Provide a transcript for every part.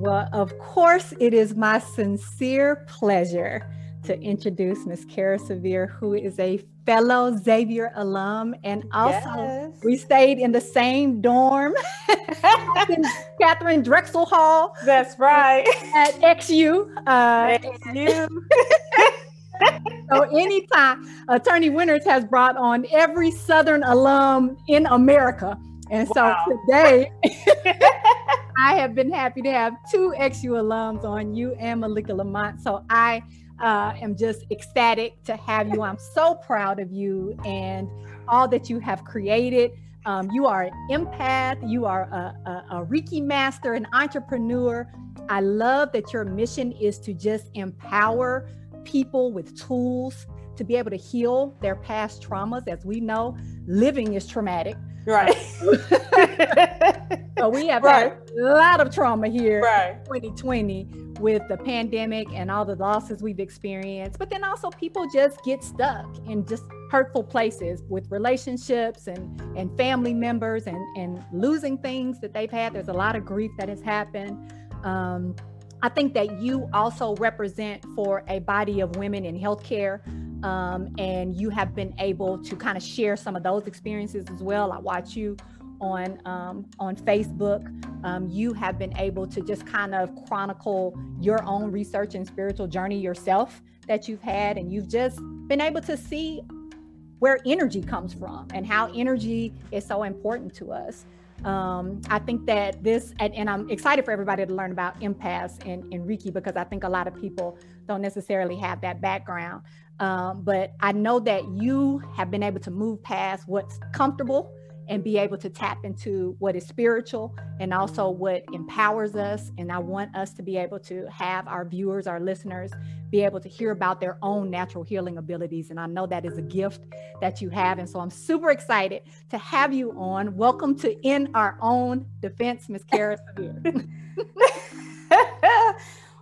Well, of course, it is my sincere pleasure to introduce Miss Cara Sevier, who is a fellow Xavier alum, and also yes. we stayed in the same dorm, Katharine Drexel Hall. That's right. At XU. Uh, XU. so anytime Attorney Winters has brought on every Southern alum in America. And wow. so today I have been happy to have two XU alums on you and Malika Lamont. So I uh, am just ecstatic to have you. I'm so proud of you and all that you have created. Um, you are an empath, you are a, a, a Reiki master, an entrepreneur. I love that your mission is to just empower people with tools to be able to heal their past traumas. As we know, living is traumatic. Right. so we have right. had a lot of trauma here right. 2020 with the pandemic and all the losses we've experienced. But then also people just get stuck in just hurtful places with relationships and, and family members and, and losing things that they've had. There's a lot of grief that has happened. Um, I think that you also represent for a body of women in healthcare, um, and you have been able to kind of share some of those experiences as well. I watch you on um, on Facebook. Um, you have been able to just kind of chronicle your own research and spiritual journey yourself that you've had, and you've just been able to see where energy comes from and how energy is so important to us. Um, I think that this, and, and, I'm excited for everybody to learn about empaths and, and Reiki because I think a lot of people don't necessarily have that background. Um, but I know that you have been able to move past what's comfortable and be able to tap into what is spiritual and also what empowers us. And I want us to be able to have our viewers, our listeners, be able to hear about their own natural healing abilities. And I know that is a gift that you have. And so I'm super excited to have you on. Welcome to In Our Own Defense, Ms. Cara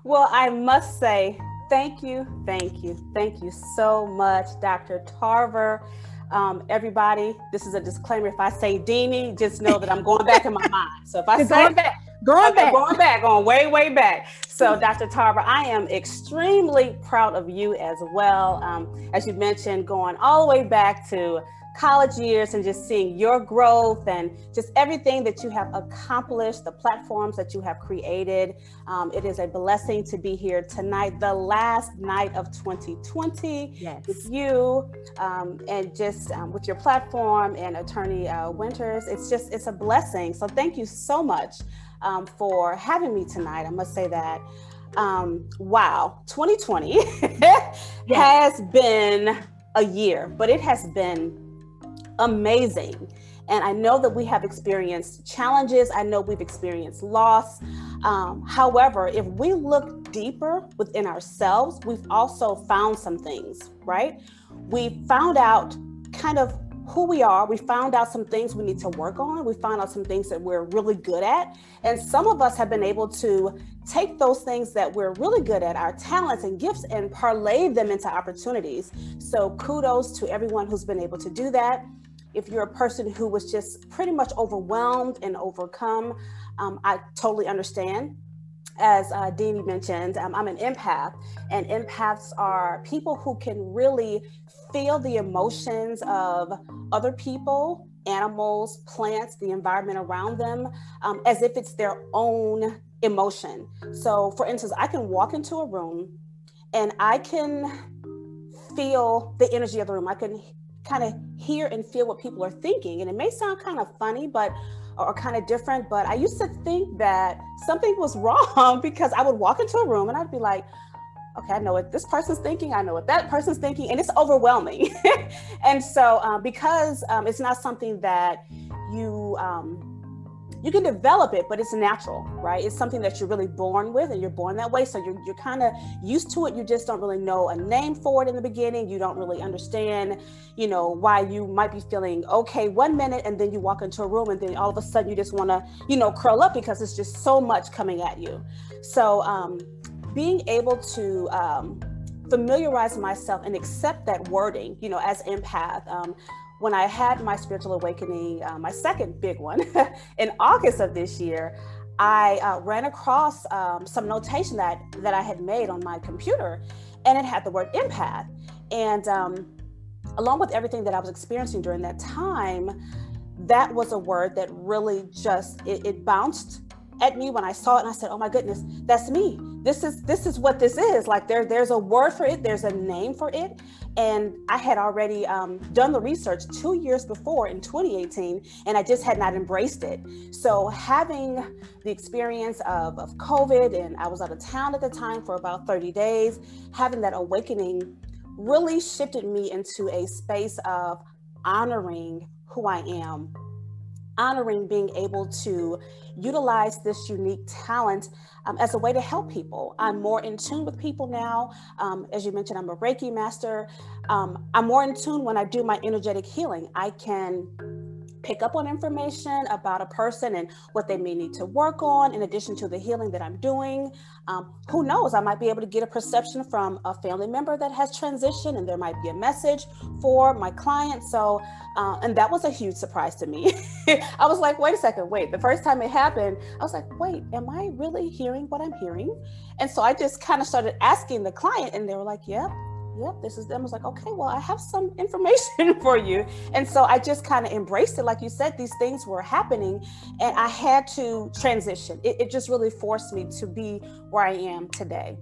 well, I must say, thank you, thank you, thank you so much, Dr. Tarver. Um, everybody, this is a disclaimer. If I say Deanie, just know that I'm going back in my mind. So if I You're say going back, going back, going back, going way, way back. So Dr. Tarver, I am extremely proud of you as well. Um, as you mentioned, going all the way back to college years and just seeing your growth and just everything that you have accomplished, the platforms that you have created. Um, it is a blessing to be here tonight, the last night of 2020 yes. with you um, and just um, with your platform and Attorney uh, Winters. It's just, it's a blessing. So thank you so much um, for having me tonight. I must say that. Um, wow, 2020 yes. has been a year, but it has been amazing. And I know that we have experienced challenges. I know we've experienced loss. Um, however, if we look deeper within ourselves, we've also found some things, right? We found out kind of who we are. We found out some things we need to work on. We found out some things that we're really good at. And some of us have been able to take those things that we're really good at, our talents and gifts, and parlay them into opportunities. So kudos to everyone who's been able to do that if you're a person who was just pretty much overwhelmed and overcome, um, I totally understand. As uh, mentioned, um, I'm an empath, and empaths are people who can really feel the emotions of other people, animals, plants, the environment around them, um, as if it's their own emotion. So, for instance, I can walk into a room and I can feel the energy of the room. I can kind of hear and feel what people are thinking. And it may sound kind of funny, but or kind of different, but I used to think that something was wrong because I would walk into a room and I'd be like, okay, I know what this person's thinking, I know what that person's thinking, and it's overwhelming. and so, uh, because um, it's not something that you um, you can develop it, but it's natural, right? It's something that you're really born with and you're born that way. So you're, you're kind of used to it. You just don't really know a name for it in the beginning. You don't really understand, you know, why you might be feeling okay one minute and then you walk into a room and then all of a sudden you just want to, you know, curl up because it's just so much coming at you. So um, being able to, um, familiarize myself and accept that wording, you know, as empath. Um, when I had my spiritual awakening, uh, my second big one in August of this year, I uh, ran across um, some notation that that I had made on my computer, and it had the word empath. And um, along with everything that I was experiencing during that time, that was a word that really just it, it bounced at me when I saw it and I said, "Oh my goodness, that's me. This is this is what this is. Like there there's a word for it, there's a name for it." And I had already um, done the research two years before in 2018, and I just had not embraced it. So having the experience of, of COVID, and I was out of town at the time for about 30 days, having that awakening really shifted me into a space of honoring who I am honoring being able to utilize this unique talent um, as a way to help people. I'm more in tune with people now. Um, as you mentioned, I'm a Reiki master. Um, I'm more in tune when I do my energetic healing. I can pick up on information about a person and what they may need to work on in addition to the healing that I'm doing. Um, who knows? I might be able to get a perception from a family member that has transitioned, and there might be a message for my client. So, uh, and that was a huge surprise to me. I was like, wait a second, wait. The first time it happened, I was like, wait, am I really hearing what I'm hearing? And so I just kind of started asking the client, and they were like, yep. Yeah, yep, this is them. I was like, okay, well, I have some information for you. And so I just kind of embraced it. Like you said, these things were happening and I had to transition. It, it just really forced me to be where I am today.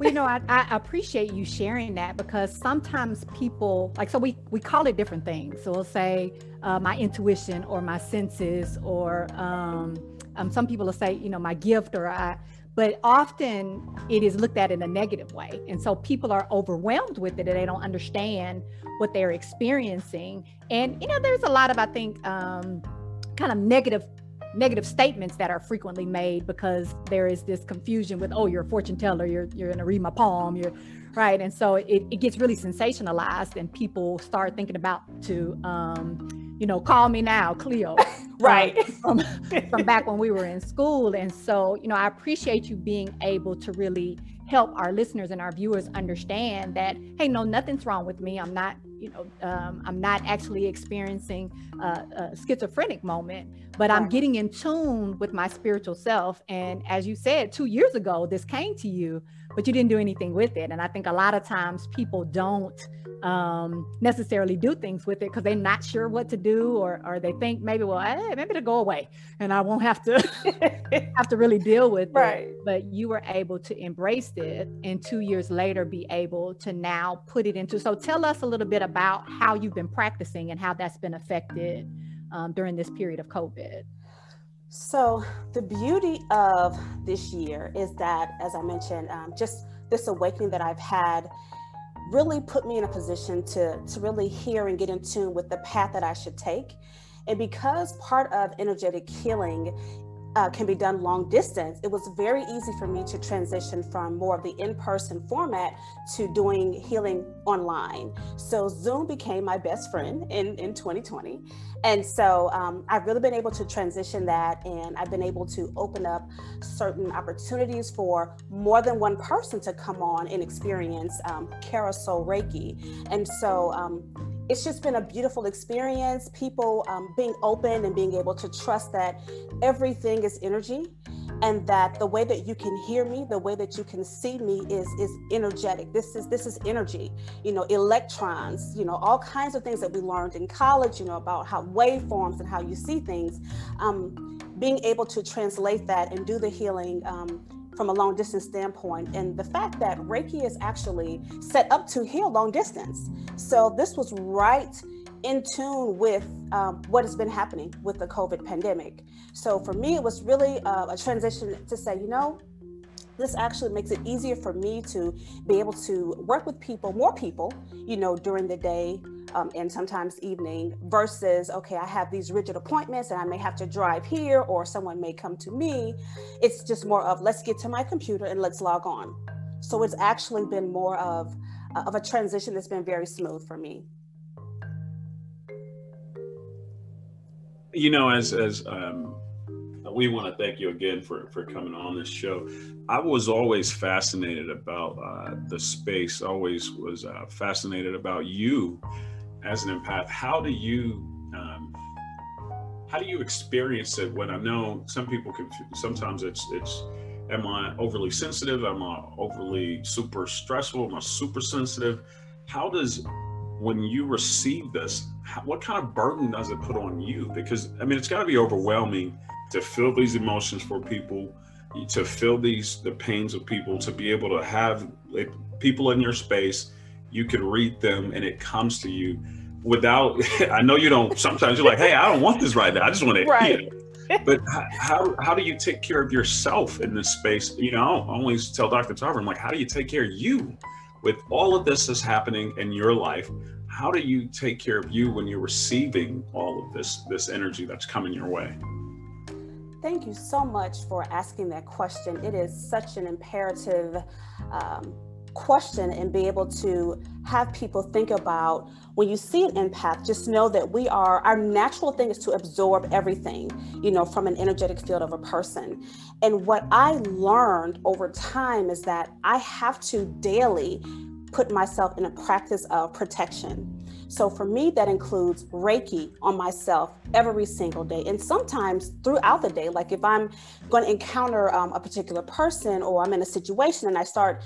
Well, you know, I, I, appreciate you sharing that because sometimes people like so we we call it different things. So we'll say uh, my intuition or my senses, or um, um, some people will say, you know, my gift, or I but often it is looked at in a negative way. And so people are overwhelmed with it and they don't understand what they're experiencing. And, you know, there's a lot of, I think, um, kind of negative negative statements that are frequently made because there is this confusion with oh you're a fortune teller you're you're gonna read my palm you're right and so it, it gets really sensationalized and people start thinking about to um, you know call me now cleo. Right. from, from back when we were in school. And so you know i appreciate you being able to really help our listeners and our viewers understand that hey no nothing's wrong with me. I'm not you know um, i'm not actually experiencing a, a schizophrenic moment but i'm getting in tune with my spiritual self and as you said two years ago this came to you but you didn't do anything with it. And i think a lot of times people don't um, necessarily do things with it because they're not sure what to do or, or they think maybe well hey, maybe it'll go away and i won't have to have to really deal with right. it but you were able to embrace it and two years later be able to now put it into so tell us a little bit about how you've been practicing and how that's been affected um, during this period of covid so the beauty of this year is that as i mentioned um, just this awakening that i've had really put me in a position to, to really hear and get in tune with the path that I should take. And because part of energetic healing uh, can be done long distance, it was very easy for me to transition from more of the in person format to doing healing online. So Zoom became my best friend in, in 2020. And so um, I've really been able to transition that, and I've been able to open up certain opportunities for more than one person to come on and experience um, Carousel Reiki. And so um, it's just been a beautiful experience. People um, being open and being able to trust that everything is energy and that the way that you can hear me the way that you can see me is is energetic this is this is energy you know electrons you know all kinds of things that we learned in college you know about how waveforms and how you see things um, being able to translate that and do the healing um, from a long distance standpoint and the fact that reiki is actually set up to heal long distance so this was right in tune with um, what has been happening with the COVID pandemic. So for me, it was really uh, a transition to say, you know, this actually makes it easier for me to be able to work with people, more people, you know, during the day um, and sometimes evening versus, okay, I have these rigid appointments and I may have to drive here or someone may come to me. It's just more of let's get to my computer and let's log on. So it's actually been more of, of a transition that's been very smooth for me. you know, as as um, we want to thank you again for for coming on this show. I was always fascinated about uh, the space. Always was uh, fascinated about you as an empath. How do you um, how do you experience it when I know some people can sometimes it's it's am I overly sensitive? Am I overly super stressful? Am I super sensitive? How does when you receive this, how, what kind of burden does it put on you? Because I mean, it's got to be overwhelming to feel these emotions for people, to feel these the pains of people, to be able to have like, people in your space. You can read them, and it comes to you without i know you don't sometimes you're like hey i don't want this right now i just want to right. But how, how do you take care of yourself in this space you know i always tell dr tarver i'm like how do you take care of you with all of this that's happening in your life how do you take care of you when you're receiving all of this this energy that's coming your way thank you so much for asking that question. It is such an imperative um, question and be able to have people think about when you see an empath just know that we are our natural thing is to absorb everything you know from an energetic field of a person. And what i learned over time is that i have to daily put myself in a practice of protection so for me, that includes Reiki on myself every single day. And sometimes throughout the day, like if I'm going to encounter um, a particular person or I'm in a situation and I start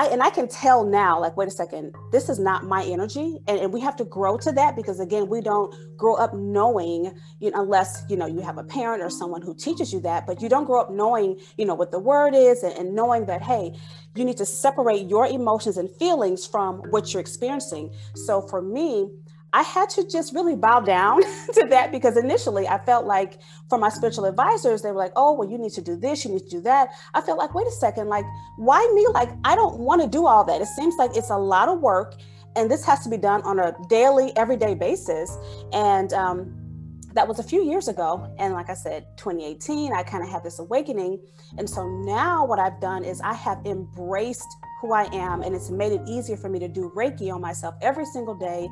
I, and I can tell now, like, wait a second, this is not my energy. And, and, we have to grow to that because again, we don't grow up knowing, you know, unless, you know, you have a parent or someone who teaches you that, but you don't grow up knowing, you know, what the word is and, and knowing that, hey, you need to separate your emotions and feelings from what you're experiencing. So for me, I had to just really bow down to that because initially I felt like for my spiritual advisors, they were like, oh, well, you need to do this, you need to do that. I felt like, wait a second, like, why me? Like, I don't want to do all that. It seems like it's a lot of work and this has to be done on a daily, everyday basis. And um, that was a few years ago. And like I said, 2018, I kind of had this awakening. And so now what I've done is I have embraced who I am, and it's made it easier for me to do Reiki on myself every single day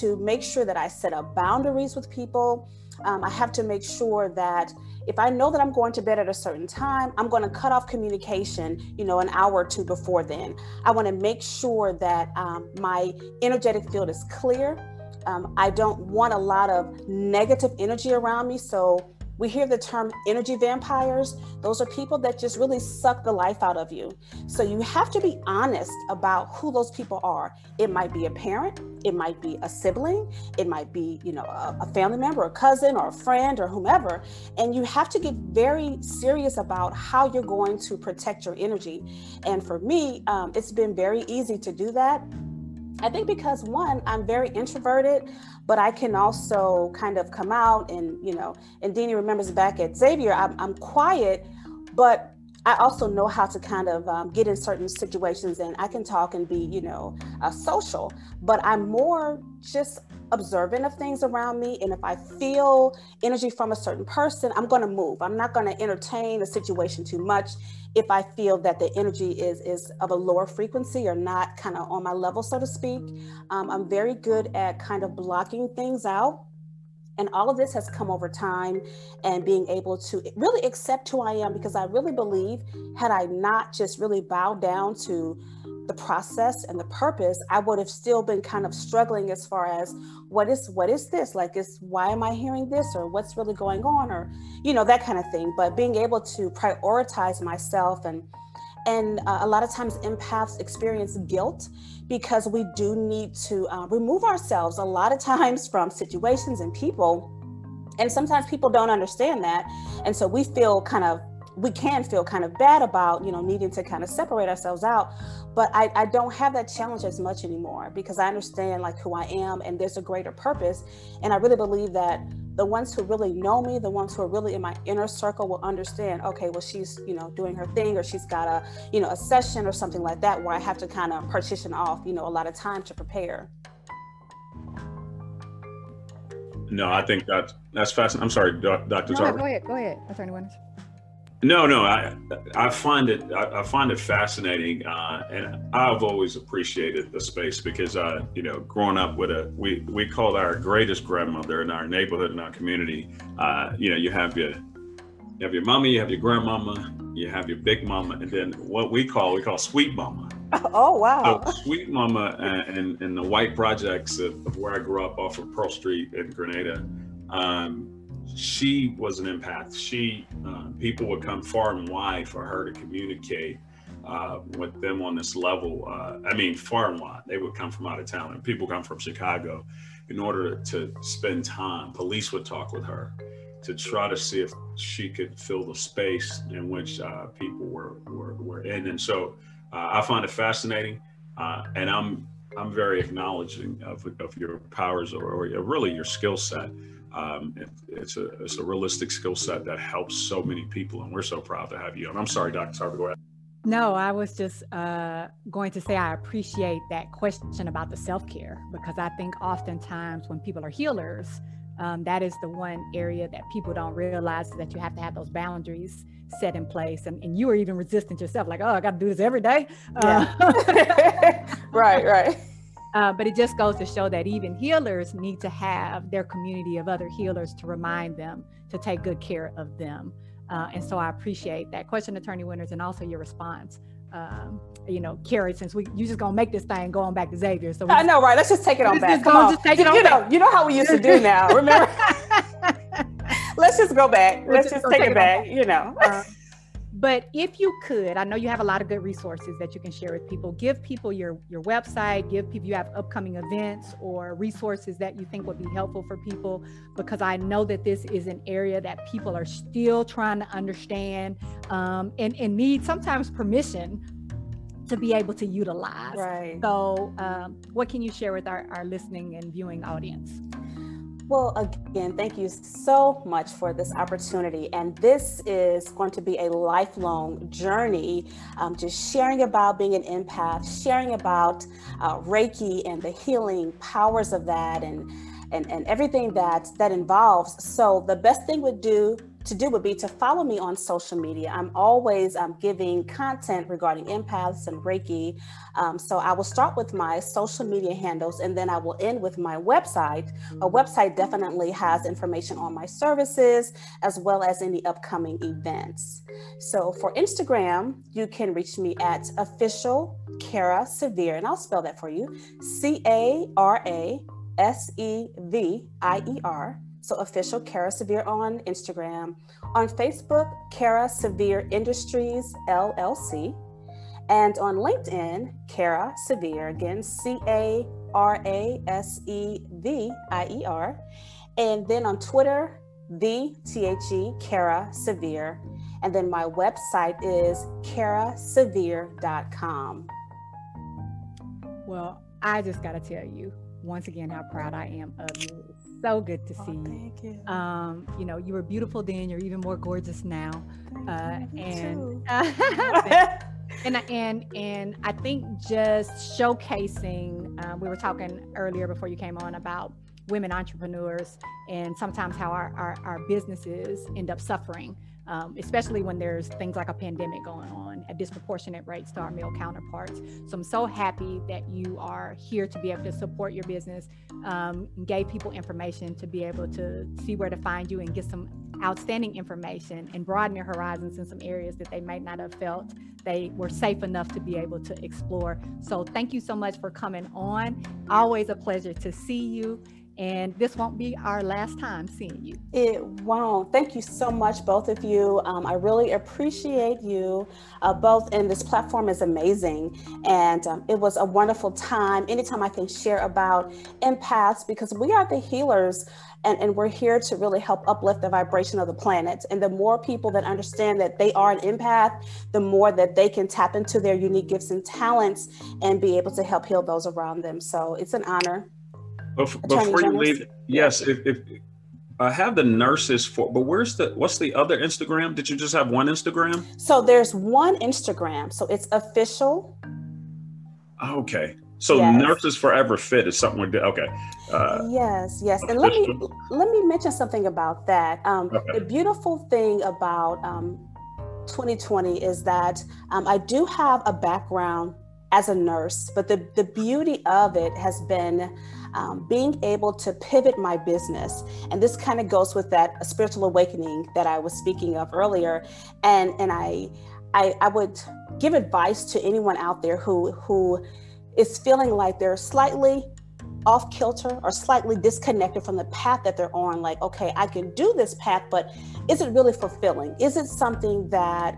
to make sure that I set up boundaries with people. Um, I have to make sure that if I know that I'm going to bed at a certain time, I'm going to cut off communication, you know, an hour or two before then. I want to make sure that um, my energetic field is clear. Um, I don't want a lot of negative energy around me. So we hear the term energy vampires. Those are people that just really suck the life out of you. So you have to be honest about who those people are. It might be a parent, it might be a sibling, it might be, you know, a, a family member, a cousin, or a friend, or whomever. And you have to get very serious about how you're going to protect your energy. And for me, um, it's been very easy to do that I think because one, I'm very introverted, but I can also kind of come out and, you know, and Deanie remembers back at Xavier, I'm, I'm quiet, but I also know how to kind of um, get in certain situations and I can talk and be, you know, uh, social, but I'm more just observant of things around me. And if I feel energy from a certain person, I'm going to move. I'm not going to entertain a situation too much if I feel that the energy is is of a lower frequency or not kind of on my level, so to speak. Um, I'm very good at kind of blocking things out. And all of this has come over time and being able to really accept who I am because I really believe, had I not just really bowed down to the process and the purpose, I would have still been kind of struggling as far as what is what is this? Like is why am I hearing this or what's really going on or you know that kind of thing. But being able to prioritize myself and and uh, a lot of times empaths experience guilt because we do need to uh, remove ourselves a lot of times from situations and people. And sometimes people don't understand that. And so we feel kind of we can feel kind of bad about you know needing to kind of separate ourselves out but I, I don't have that challenge as much anymore because i understand like who i am and there's a greater purpose. And i really believe that the ones who really know me the ones who are really in my inner circle will understand okay well she's you know doing her thing or she's got a you know a session or something like that where i have to kind of partition off you know a lot of time to prepare. No i think that that's fascinating i'm sorry dr no, go ahead go ahead. Attorney Winters. No, no, I I find it I, I find it fascinating, uh, and I've always appreciated the space because I, you know, growing up with a we we called our greatest grandmother in our neighborhood in our community. Uh, you know, you have your you have your mommy, you have your grandmama, you have your big mama, and then what we call we call sweet mama. Oh wow! So sweet mama and, and, the white projects of, of, where I grew up off of Pearl Street in Grenada. Um, she was an empath. She uh, people would come far and wide for her to communicate uh, with them on this level. Uh, I mean, far and wide. They would come from out of town, and people come from Chicago in order to spend time. Police would talk with her to try to see if she could fill the space in which uh, people were, were, were in. And so uh, I find it fascinating, uh, and I'm I'm very acknowledging of, of your powers or, or really your skill set. Um, it, it's a it's a realistic skill set that helps so many people, and we're so proud to have you. And I'm sorry, Dr. Sarver, go ahead. No, I was just uh, going to say I appreciate that question about the self care because I think oftentimes when people are healers, um, that is the one area that people don't realize that you have to have those boundaries set in place. And, and you are even resistant yourself, like, oh, I got to do this every day. Yeah. Uh, right, right. Uh, but it just goes to show that even healers need to have their community of other healers to remind them to take good care of them. Uh, and so I appreciate that question, Attorney Winters, and also your response. Um, you know, Carrie, since we you just gonna make this thing going back to Xavier. So I know, right? Let's just take it on back. Come on, just take it on you back. know, you know how we used to do now. Remember? let's just go back. Let's, let's just, take, take, it, back. You know. Uh, but if you could, I know you have a lot of good resources that you can share with people. Give people your your website. Give people you have upcoming events or resources that you think would be helpful for people. Because I know that this is an area that people are still trying to understand um, and and need sometimes permission to be able to utilize. Right. So, um, what can you share with our, our listening and viewing audience? Well, again, thank you so much for this opportunity. And this is going to be a lifelong journey, um, just sharing about being an empath, sharing about uh, Reiki and the healing powers of that and, and, and everything that that involves. So the best thing would do to do would be to follow me on social media. I'm always um, giving content regarding empaths and Reiki. Um, so I will start with my social media handles and then I will end with my website. A website definitely has information on my services as well as any upcoming events. So for Instagram, you can reach me at official Cara Sevier, and I'll spell that for you C A R A S E V I E R. So official Cara Sevier on Instagram. On Facebook, Cara Sevier Industries LLC. And on LinkedIn, Cara Sevier, again, C A R A S E V I E R. And then on Twitter, the T H E, Cara Sevier. And then my website is carasevier.com. Well, I just got to tell you once again how proud I am of you so good to oh, see you. you. Um, you know, you were beautiful then. You're even more gorgeous now. Uh, and and and and I think just showcasing. Um, we were talking earlier before you came on about women entrepreneurs and sometimes how our, our, our businesses end up suffering um, especially when there's things like a pandemic going on at disproportionate rates to our male counterparts. So I'm so happy that you are here to be able to support your business, um, gave people information to be able to see where to find you and get some outstanding information and broaden their horizons in some areas that they might not have felt they were safe enough to be able to explore. So thank you so much for coming on. Always a pleasure to see you and this won't be our last time seeing you. It won't. Thank you so much, both of you. Um, I really appreciate you uh, both, and this platform is amazing. And um, it was a wonderful time. Anytime I can share about empaths, because we are the healers. And, and we're here to really help uplift the vibration of the planet. And the more people that understand that they are an empath, the more that they can tap into their unique gifts and talents and be able to help heal those around them. So it's an honor before, before you leave, yes, if, if I have the nurses for, but where's the what's the other Instagram? Did you just have one Instagram? So there's one Instagram. So it's official. Okay. So yes. Nurses Forever Fit is something we're okay. Uh, yes, yes, and let me let me mention something about that. Um, okay. The beautiful thing about um, 2020 is that um, I do have a background as a nurse, but the the beauty of it has been um, being able to pivot my business. And this kind of goes with that spiritual awakening that I was speaking of earlier. And, and I, I, I would give advice to anyone out there who, who is feeling like they're slightly off kilter or slightly disconnected from the path that they're on like okay i can do this path but is it really fulfilling is it something that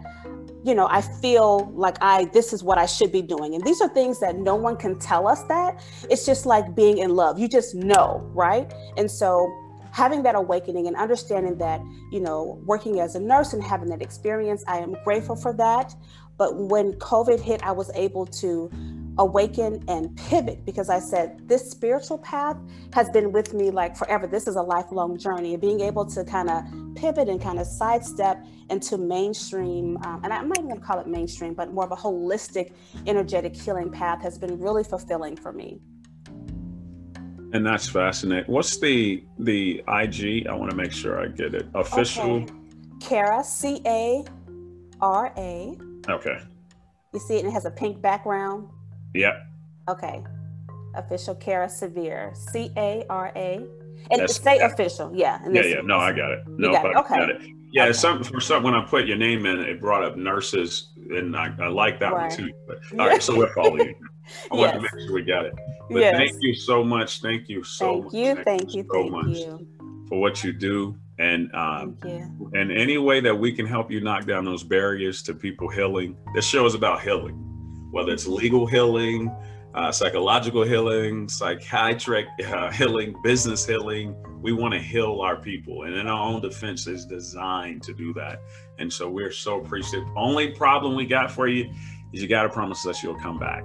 you know i feel like i this is what i should be doing. And these are things that no one can tell us that. It's just like being in love. You just know right? And so having that awakening and understanding that you know working as a nurse and having that experience i am grateful for that. But when covid hit i was able to awaken and pivot because I said this spiritual path has been with me like forever. This is a lifelong journey. Being able to kind of pivot and kind of sidestep into mainstream, um, and I'm not even going to call it mainstream, but more of a holistic, energetic healing path has been really fulfilling for me. And that's fascinating. What's the the IG? I want to make sure I get it. Official. Okay. Cara C A R A. Okay. You see it, and it has a pink background. Yep. Okay. Official Cara Sevier. C A R A. And That's, say yeah. official, yeah. Yeah, yeah. No, I got it. No, got it. Okay. got it. Yeah, okay. some for some when I put your name in, it brought up nurses, and I, I like that right. one too. But all right, so we're following you. I yes. want to make sure we got it. But yes. thank you so much. Thank you so thank much. You, thank, thank you, so thank much you for what you do. And um, and any way that we can help you knock down those barriers to people healing. This show is about healing whether it's legal healing, uh, psychological healing, psychiatric uh, healing, business healing. We want to heal our people. And in our own defense is designed to do that. And so we're so appreciative. Only problem we got for you is you got to promise us you'll come back.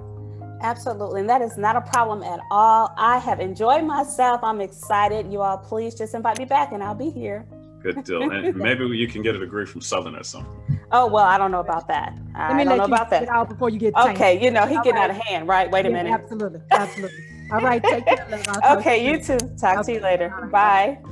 Absolutely. And that is not a problem at all. I have enjoyed myself. I'm excited. You all, please just invite me back and I'll be here. Good deal. And maybe you can get a degree from Southern or something. Oh well, I don't know about that. Let me I don't know about that. out before you get okay. You know he getting right. out of hand, right? Wait a yeah, minute. Absolutely, absolutely. All right, take care. okay, you too. Talk okay. to you later. Right. Bye.